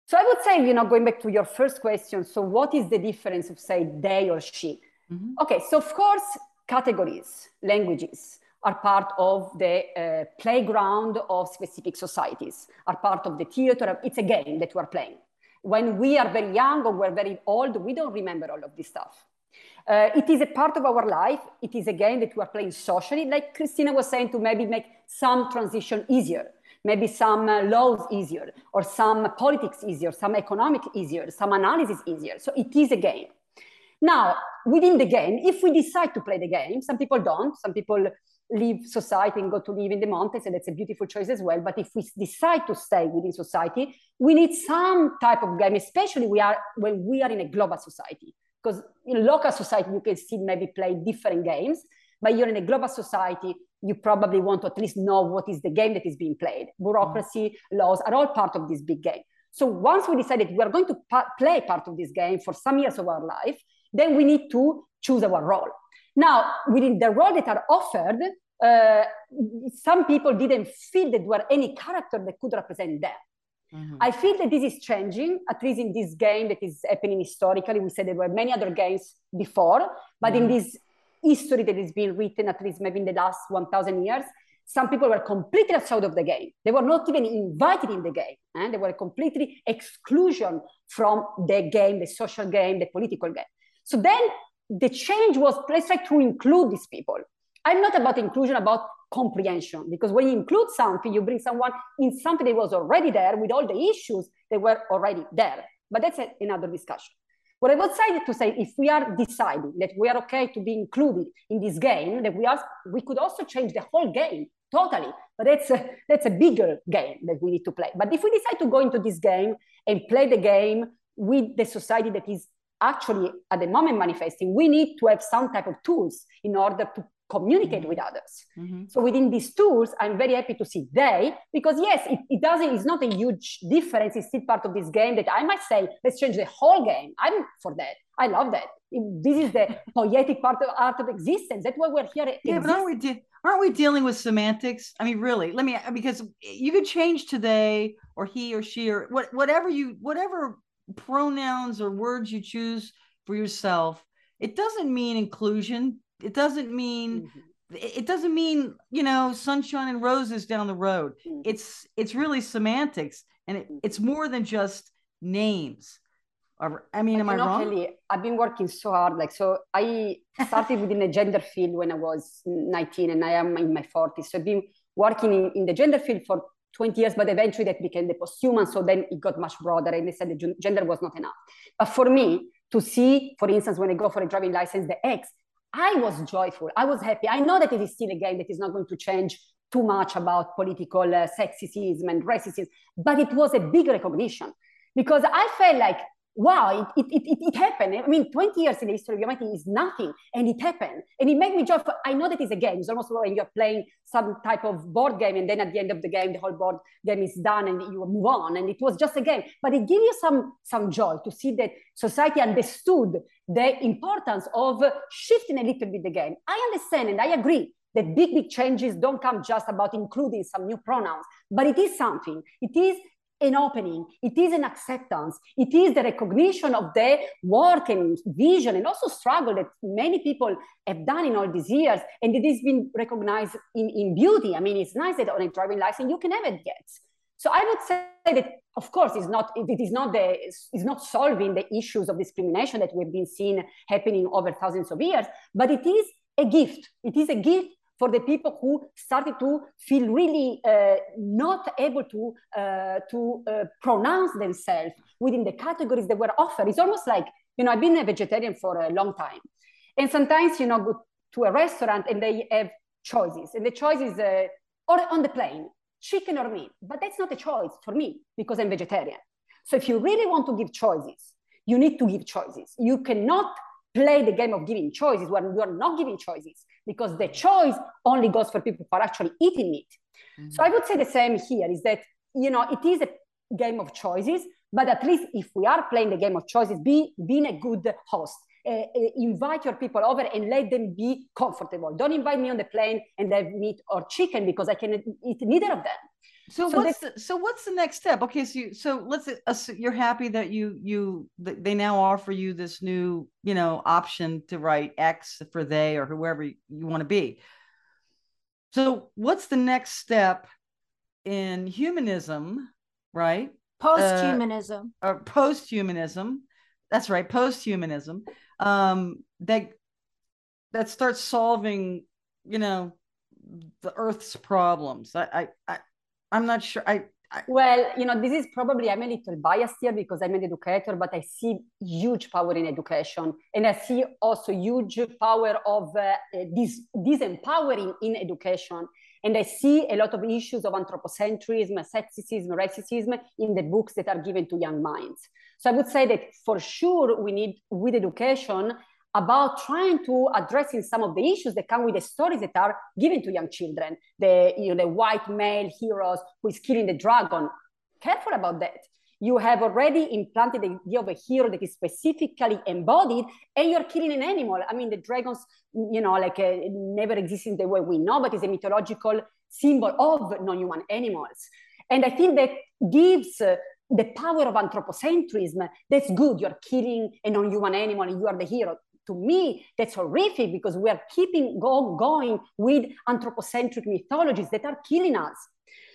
So I would say, you know, going back to your first question. So what is the difference of say they or she? Mm-hmm. Okay, so of course, categories, languages, are part of the uh, playground of specific societies, are part of the theater. It's a game that we're playing. When we are very young or we're very old, we don't remember all of this stuff. Uh, it is a part of our life. It is a game that we are playing socially, like Kristina was saying, to maybe make some transition easier, maybe some uh, laws easier, or some politics easier, some economic easier, some analysis easier. So it is a game. Now, within the game, if we decide to play the game, some people don't, some people leave society and go to live in the mountains, and that's a beautiful choice as well. But if we decide to stay within society, we need some type of game, especially we are when we are in a global society. Because in local society, you can still maybe play different games, but you're in a global society, you probably want to at least know what is the game that is being played. Bureaucracy, mm. laws are all part of this big game. So once we decided we are going to pa- play part of this game for some years of our life, then we need to choose our role. Now, within the role that are offered, uh, some people didn't feel that there were any character that could represent them. Mm-hmm. I feel that this is changing, at least in this game that is happening historically. We said there were many other games before, but mm-hmm. in this history that is being written, at least maybe in the last 1,000 years, some people were completely outside of the game. They were not even invited in the game. and eh? They were completely exclusion from the game, the social game, the political game. So then the change was let's try to include these people. I'm not about inclusion, about comprehension, because when you include something, you bring someone in something that was already there with all the issues that were already there. But that's a, another discussion. What I would say to say, if we are deciding that we are okay to be included in this game, that we are, we could also change the whole game totally. But that's a, that's a bigger game that we need to play. But if we decide to go into this game and play the game with the society that is actually at the moment manifesting, we need to have some type of tools in order to communicate mm-hmm. with others. Mm-hmm. So within these tools, I'm very happy to see they, because yes, it, it, doesn't, it's not a huge difference. It's still part of this game that I might say, let's change the whole game. I'm for that. I love that. This is the poetic part of art of existence. That's why we're here. Yeah, but aren't we, de- aren't we dealing with semantics? I mean, really, let me, because you could change today or he or she or what, whatever you, whatever pronouns or words you choose for yourself it doesn't mean inclusion it doesn't mean mm-hmm. it doesn't mean you know sunshine and roses down the road mm-hmm. it's it's really semantics and it, it's more than just names I mean, am I wrong? Really, I've been working so hard. Like, so I started within the gender field when I was 19 and I am in my 40s. So I've been working in, in the gender field for 20 years, but eventually that became the posthuman. So then it got much broader and they said the gender was not enough. But for me to see, for instance, when I go for a driving license, the X, I was joyful. I was happy. I know that it is still a game that is not going to change too much about political uh, sexism and racism, but it was a big recognition because I felt like wow, it, it, it, it, happened. I mean, 20 years in the history of humanity is nothing, and it happened. And it made me joyful. I know that it's a game. It's almost like you're playing some type of board game, and then at the end of the game, the whole board game is done, and you move on. And it was just a game. But it gave you some, some joy to see that society understood the importance of shifting a little bit the game. I understand, and I agree that big, big changes don't come just about including some new pronouns, but it is something. It is an opening, it is an acceptance, it is the recognition of the work and vision and also struggle that many people have done in all these years. And it has been recognized in, in beauty. I mean, it's nice that on a driving license you can have it yet. So I would say that, of course, it's not, it is not, the, it's not solving the issues of discrimination that we've been seeing happening over thousands of years, but it is a gift. It is a gift for the people who started to feel really uh, not able to, uh, to uh, pronounce themselves within the categories that were offered. It's almost like, you know, I've been a vegetarian for a long time. And sometimes, you know, go to a restaurant and they have choices. And the choice is, uh, or on the plane, chicken or meat. But that's not a choice for me because I'm vegetarian. So if you really want to give choices, you need to give choices. You cannot play the game of giving choices when you are not giving choices because the choice only goes for people who are actually eating meat. Mm-hmm. So I would say the same here is that, you know, it is a game of choices, but at least if we are playing the game of choices, be being a good host. Uh, uh, invite your people over and let them be comfortable. Don't invite me on the plane and have meat or chicken because I can eat neither of them. So, so what's the, so what's the next step? Okay, so you, so let's uh, you're happy that you you they now offer you this new you know option to write X for they or whoever you, you want to be. So what's the next step in humanism, right? Post-humanism. Uh, or post-humanism. That's right, post-humanism. Um, that that starts solving, you know, the Earth's problems. I, I, I I'm not sure. I, I, well, you know, this is probably I'm a little biased here because I'm an educator, but I see huge power in education, and I see also huge power of uh, this disempowering in education. And I see a lot of issues of anthropocentrism, sexism, racism in the books that are given to young minds. So I would say that for sure we need, with education, about trying to addressing some of the issues that come with the stories that are given to young children. The, you know, the white male heroes who is killing the dragon. Careful about that. You have already implanted the idea of a hero that is specifically embodied, and you're killing an animal. I mean, the dragons, you know, like uh, never exist in the way we know, but is a mythological symbol of non-human animals. And I think that gives uh, the power of anthropocentrism. That's good. You're killing a non-human animal, and you are the hero to me, that's horrific because we are keeping go, going with anthropocentric mythologies that are killing us.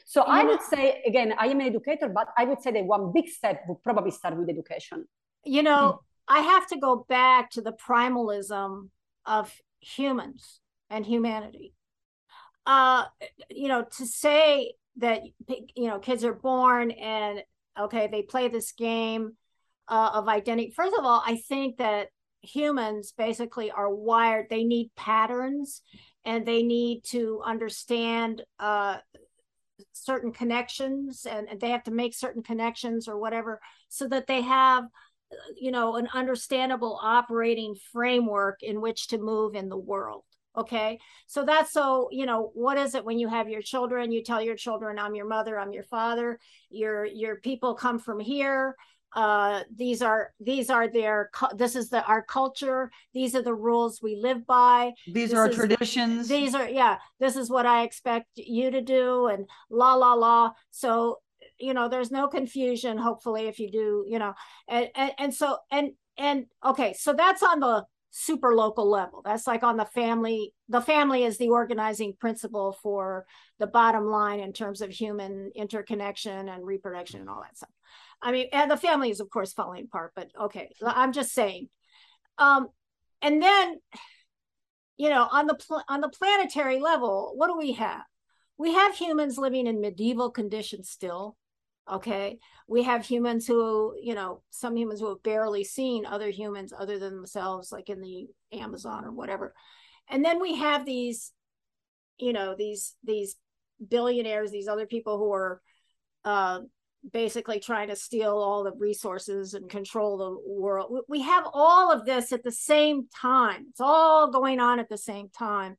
So I would say, again, I am an educator, but I would say that one big step would probably start with education. You know, hmm. I have to go back to the primalism of humans and humanity. Uh, you know, to say that, you know, kids are born and, okay, they play this game uh, of identity. First of all, I think that humans basically are wired they need patterns and they need to understand uh, certain connections and, and they have to make certain connections or whatever so that they have you know an understandable operating framework in which to move in the world okay? So that's so you know what is it when you have your children? You tell your children i'm your mother i'm your father. Your your people come from here uh, these are these are their this is the our culture. These are the rules we live by. These this are our traditions. These are yeah this is what i expect you to do and la la la. So you know there's no confusion hopefully if you do you know and and, and so and and okay so that's on the super local level. That's like on the family the family is the organizing principle for the bottom line in terms of human interconnection and reproduction and all that stuff I mean, and the family is of course falling apart, but okay, I'm just saying. Um, and then, you know, on the pl- on the planetary level, what do we have? We have humans living in medieval conditions still. Okay, we have humans who, you know, some humans who have barely seen other humans other than themselves, like in the Amazon or whatever. And then we have these, you know, these these billionaires, these other people who are uh, basically trying to steal all the resources and control the world. We have all of this at the same time. It's all going on at the same time.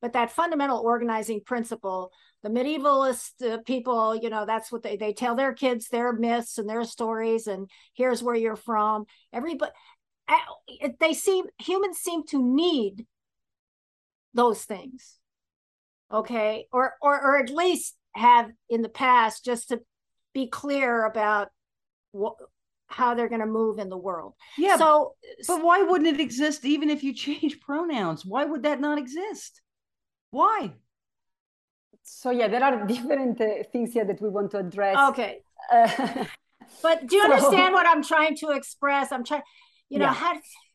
But that fundamental organizing principle, the medievalist uh, people, you know, that's what they, they tell their kids their myths and their stories, and here's where you're from. Everybody, they seem, humans seem to need those things. Okay. Or, or, or at least have in the past just to be clear about what how they're going to move in the world. Yeah. So, but why wouldn't it exist even if you change pronouns? Why would that not exist? Why? So yeah, there are different uh, things here that we want to address. Okay. Uh, but do you so, understand what I'm trying to express? I'm trying, you know, yeah. how.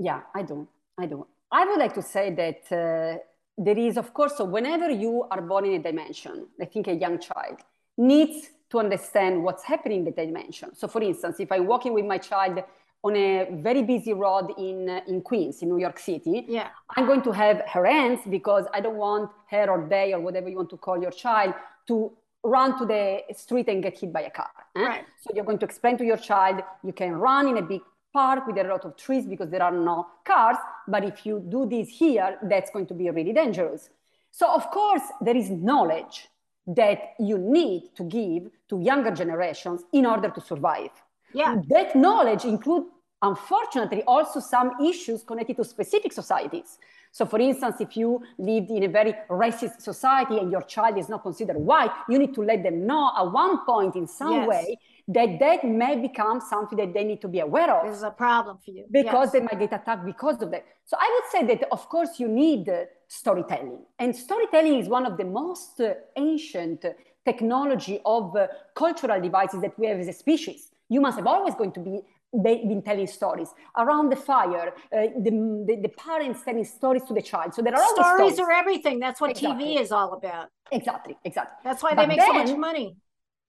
Yeah, I do. I do. I would like to say that uh, there is, of course, so whenever you are born in a dimension, I think a young child needs to understand what's happening in the dimension. So for instance, if I'm walking with my child on a very busy road in, uh, in Queens, in New York City, yeah. I'm going to have her hands because I don't want her or they or whatever you want to call your child to run to the street and get hit by a car. Eh? Right. So you're going to explain to your child you can run in a big park with a lot of trees because there are no cars, but if you do this here, that's going to be really dangerous. So of course there is knowledge that you need to give to younger generations in order to survive. Yeah. That knowledge includes, unfortunately, also some issues connected to specific societies. So, for instance, if you lived in a very racist society and your child is not considered white, you need to let them know at one point in some yes. way that that may become something that they need to be aware of. This is a problem for you. Because yes. they might get attacked because of that. So I would say that, of course, you need uh, storytelling. And storytelling is one of the most uh, ancient technology of uh, cultural devices that we have as a species. Humans have always going to be they've been telling stories around the fire, uh, the, the, the, parents telling stories to the child. So there are stories, stories. are everything. That's what exactly. TV is all about. Exactly, exactly. That's why but they make then, so much money.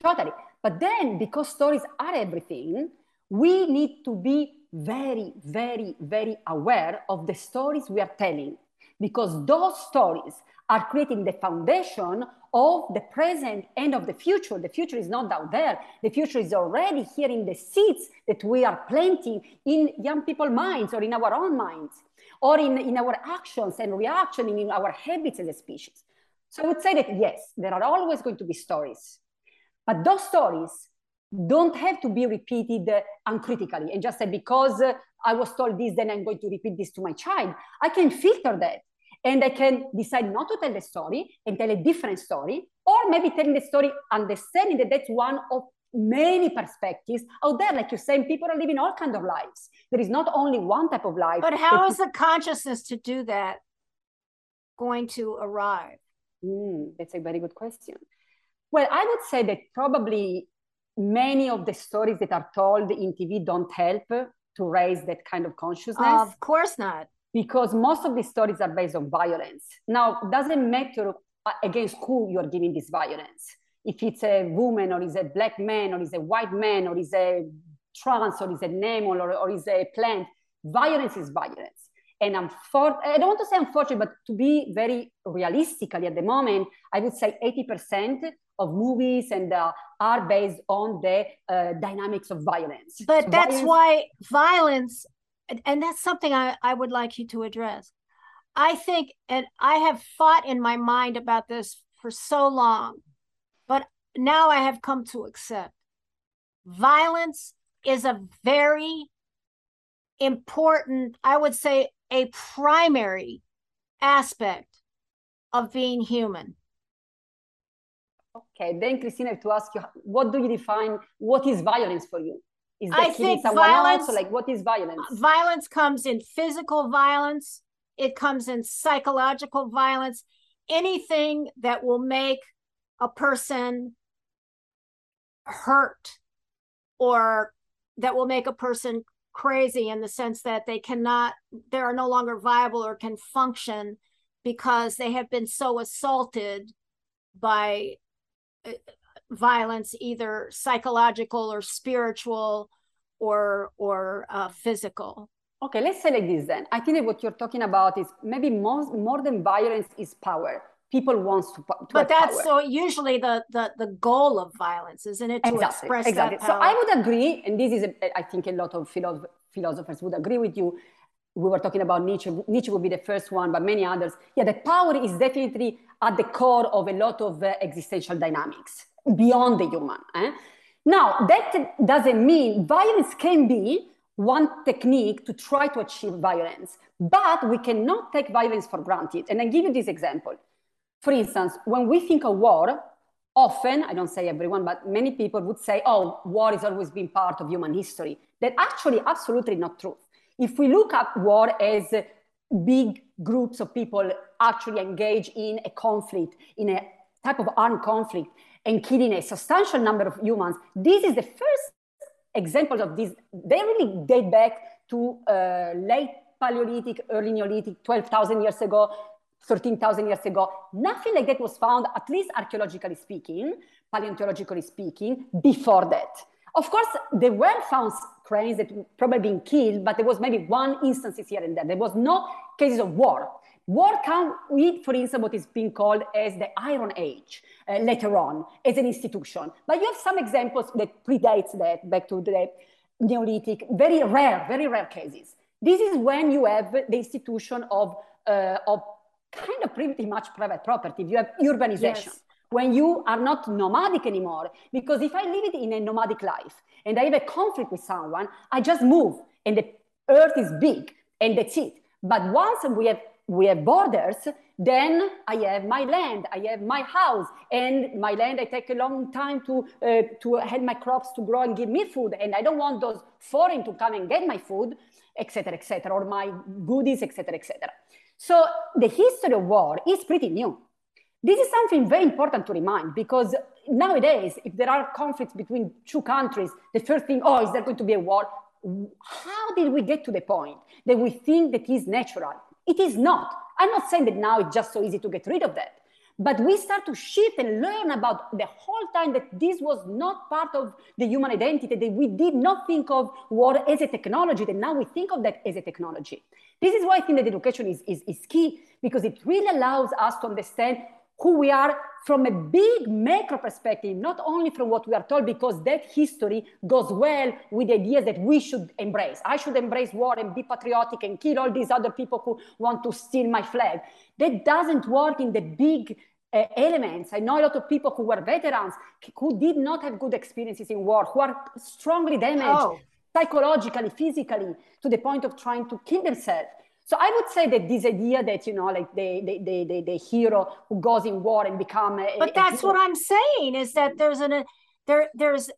Totally. But then, because stories are everything, we need to be very, very, very aware of the stories we are telling, because those stories are creating the foundation of the present and of the future. The future is not out there. The future is already here in the seeds that we are planting in young people's minds or in our own minds or in, in our actions and reaction in our habits as a species. So I would say that yes, there are always going to be stories, but those stories don't have to be repeated uncritically and just say because uh, I was told this, then I'm going to repeat this to my child. I can filter that and I can decide not to tell the story and tell a different story, or maybe telling the story, understanding that that's one of many perspectives out there. Like you're saying, people are living all kinds of lives. There is not only one type of life. But how is the consciousness to do that going to arrive? Mm, that's a very good question. Well, I would say that probably many of the stories that are told in TV don't help to raise that kind of consciousness. Of course not because most of these stories are based on violence. Now, it doesn't matter uh, against who you are giving this violence. If it's a woman or is a black man or is a white man or is a trans or is a animal or, or is a plant, violence is violence. And I'm for, I don't want to say unfortunate, but to be very realistically at the moment, I would say 80% of movies and uh, are based on the uh, dynamics of violence. But so that's violence, why violence and that's something I, I would like you to address. I think, and I have fought in my mind about this for so long, but now I have come to accept violence is a very important, I would say, a primary aspect of being human. Okay, then Kristina, I have to ask you, what do you define, what is violence for you? Is I think violence, else? like what is violence? Violence comes in physical violence. It comes in psychological violence. Anything that will make a person hurt or that will make a person crazy in the sense that they cannot, they are no longer viable or can function because they have been so assaulted by uh, violence, either psychological or spiritual or or uh, physical. Okay, let's say like this then. I think that what you're talking about is maybe more, more than violence is power. People wants to, to but that's power. so usually the, the the goal of violence, isn't it? To exactly, express exactly. That power. So I would agree, and this is a, I think a lot of philosoph- philosophers would agree with you. We were talking about Nietzsche. Nietzsche would be the first one, but many others. Yeah, the power is definitely at the core of a lot of uh, existential dynamics beyond the human. Eh? Now, that doesn't mean violence can be one technique to try to achieve violence, but we cannot take violence for granted. And I give you this example. For instance, when we think of war, often, I don't say everyone, but many people would say, oh, war has always been part of human history. That actually absolutely not true. If we look at war as big groups of people actually engage in a conflict, in a type of armed conflict, and killing a substantial number of humans. This is the first example of this. They really date back to uh, late Paleolithic, early Neolithic, 12,000 years ago, 13,000 years ago. Nothing like that was found, at least archaeologically speaking, paleontologically speaking, before that. Of course, there were found cranes that probably been killed, but there was maybe one instance here and there. There was no cases of war. War can with, for instance, what is being called as the Iron Age uh, later on as an institution. But you have some examples that predates that back to the Neolithic, very rare, very rare cases. This is when you have the institution of, uh, of kind of pretty much private property. You have urbanization. Yes. When you are not nomadic anymore, because if I live it in a nomadic life and I have a conflict with someone, I just move and the earth is big and that's it. But once we have we have borders, then I have my land, I have my house, and my land, I take a long time to, uh, to help my crops to grow and give me food. And I don't want those foreign to come and get my food, etc., etc., or my goodies, etc., etc. So the history of war is pretty new. This is something very important to remind because nowadays, if there are conflicts between two countries, the first thing, oh, is there going to be a war? How did we get to the point that we think that is natural? It is not. I'm not saying that now it's just so easy to get rid of that. But we start to shift and learn about the whole time that this was not part of the human identity, that we did not think of war as a technology, that now we think of that as a technology. This is why I think that education is, is, is key, because it really allows us to understand who we are from a big macro perspective, not only from what we are told, because that history goes well with the ideas that we should embrace. I should embrace war and be patriotic and kill all these other people who want to steal my flag. That doesn't work in the big uh, elements. I know a lot of people who were veterans who did not have good experiences in war, who are strongly damaged oh. psychologically, physically, to the point of trying to kill themselves. So I would say that this idea that, you know, like the, the, the, the, the hero who goes in war and become a, But that's what I'm saying is that there's an, a, there, there's,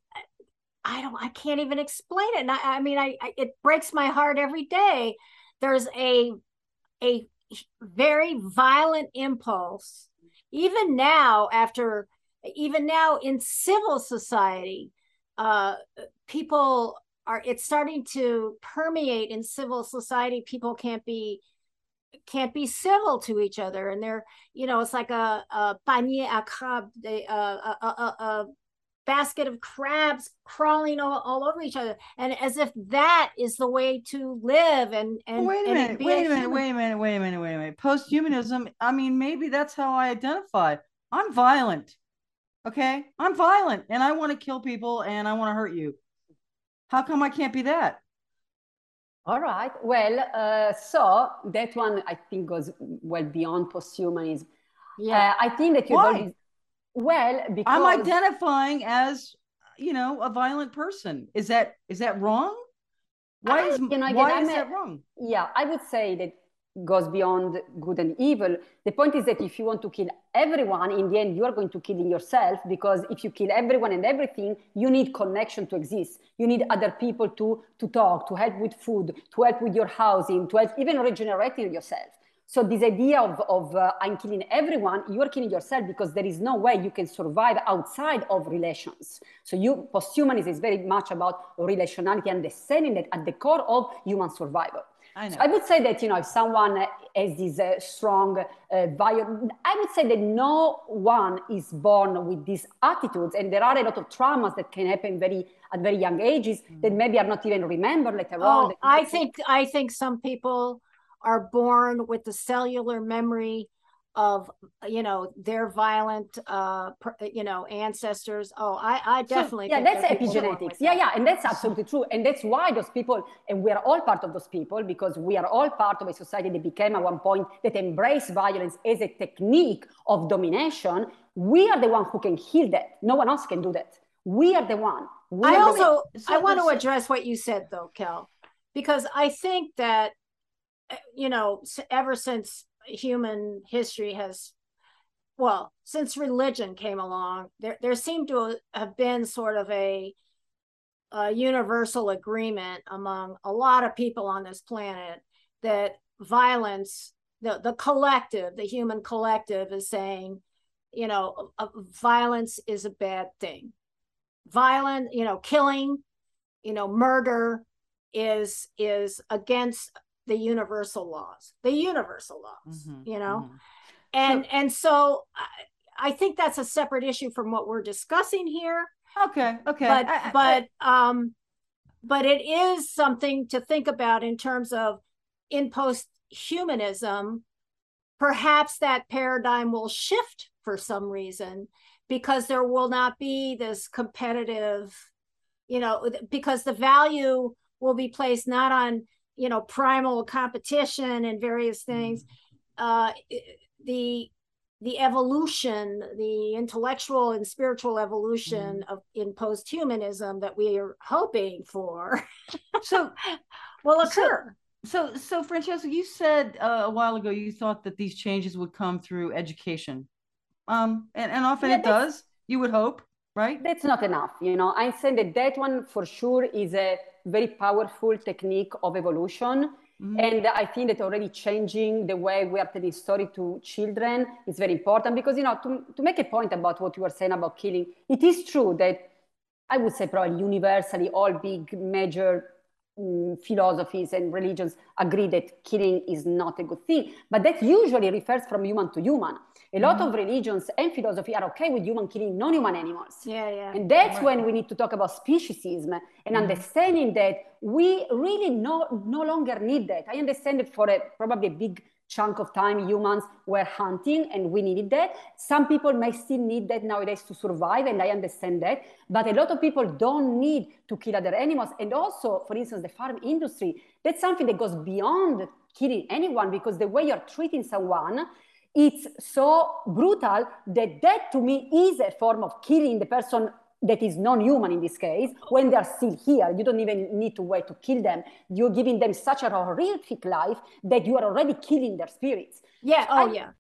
I don't, I can't even explain it. And I, I mean, I, I, it breaks my heart every day. There's a, a very violent impulse, even now after, even now in civil society, uh, people are it's starting to permeate in civil society. People can't be can't be civil to each other. And they're you know it's like a, a panier à crabe uh, a, a, a, a, basket of crabs crawling all, all over each other. And as if that is the way to live and and wait a and minute wait a minute wait a minute wait a minute wait a minute. Post-humanism i mean maybe that's how i identify. I'm violent okay? I'm violent and i want to kill people and i want to hurt you how come I can't be that? All right. Well, uh, so that one I think goes well beyond posthumanism. Yeah. Uh, I think that you're Why? well because I'm identifying as you know a violent person. Is that is that wrong? Why I, is you know, why is that wrong? Yeah, I would say that goes beyond good and evil. The point is that if you want to kill everyone, in the end, you are going to kill yourself because if you kill everyone and everything, you need connection to exist. You need other people to, to talk, to help with food, to help with your housing, to help even regenerating yourself. So this idea of, of uh, I'm killing everyone, you are killing yourself because there is no way you can survive outside of relations. So you posthumanism is very much about relationality, understanding that at the core of human survival. I, so I would say that you know if someone has this uh, strong uh, bio, I would say that no one is born with these attitudes, and there are a lot of traumas that can happen very at very young ages mm. that maybe are not even remembered later oh, on. I think I think some people are born with the cellular memory of you know their violent uh you know ancestors. Oh i i definitely so, yeah that's epigenetics. yeah yeah and that's absolutely true. And that's why those people and we are all part of those people because we are all part of a society that became at one point that embraced violence as a technique of domination. We are the one who can heal that. No one else can do that. We are the one. We i also so i want to address what you said though kel because i think that eh, you know ever since human history has well since religion came along there there seemed to have been sort of a, a universal agreement among a lot of people on this planet that violence the the collective the human collective is saying you know violence is a bad thing. Violent you know killing you know murder is is against the universal laws the universal laws mm-hmm, you know? mm-hmm. and so, and so I, I, think that's a separate issue from what we're discussing here. Okay okay. But I, but I, um but it is something to think about in terms of in post humanism perhaps that paradigm will shift for some reason because there will not be this competitive you know because the value will be placed not on you know primal competition and various things. Uh, the the evolution the intellectual and spiritual evolution mm. of in post-humanism that we are hoping for so will occur. so so, so francesca you said uh, a while ago you thought that these changes would come through education. Um and, and often yeah, it does. You would hope right? That's not enough you know. I'm saying that that one for sure is a very powerful technique of evolution. Mm-hmm. And I think that already changing the way we are telling story to children is very important because, you know, to, to make a point about what you were saying about killing, it is true that I would say probably universally all big major um, philosophies and religions agree that killing is not a good thing. But that usually refers from human to human. A lot mm-hmm. of religions and philosophy are okay with human killing non-human animals. Yeah, yeah. And that's right. when we need to talk about speciesism and mm-hmm. understanding that we really no, no longer need that. I understand it for a probably a big chunk of time humans were hunting and we needed that. Some people may still need that nowadays to survive, and I understand that. But a lot of people don't need to kill other animals. And also, for instance, the farm industry, that's something that goes beyond killing anyone because the way you're treating someone it's so brutal that that to me is a form of killing the person that is non-human in this case when they are still here you don't even need to wait to kill them. You're giving them such a horrific life that you are already killing their spirits. Yeah oh I, yeah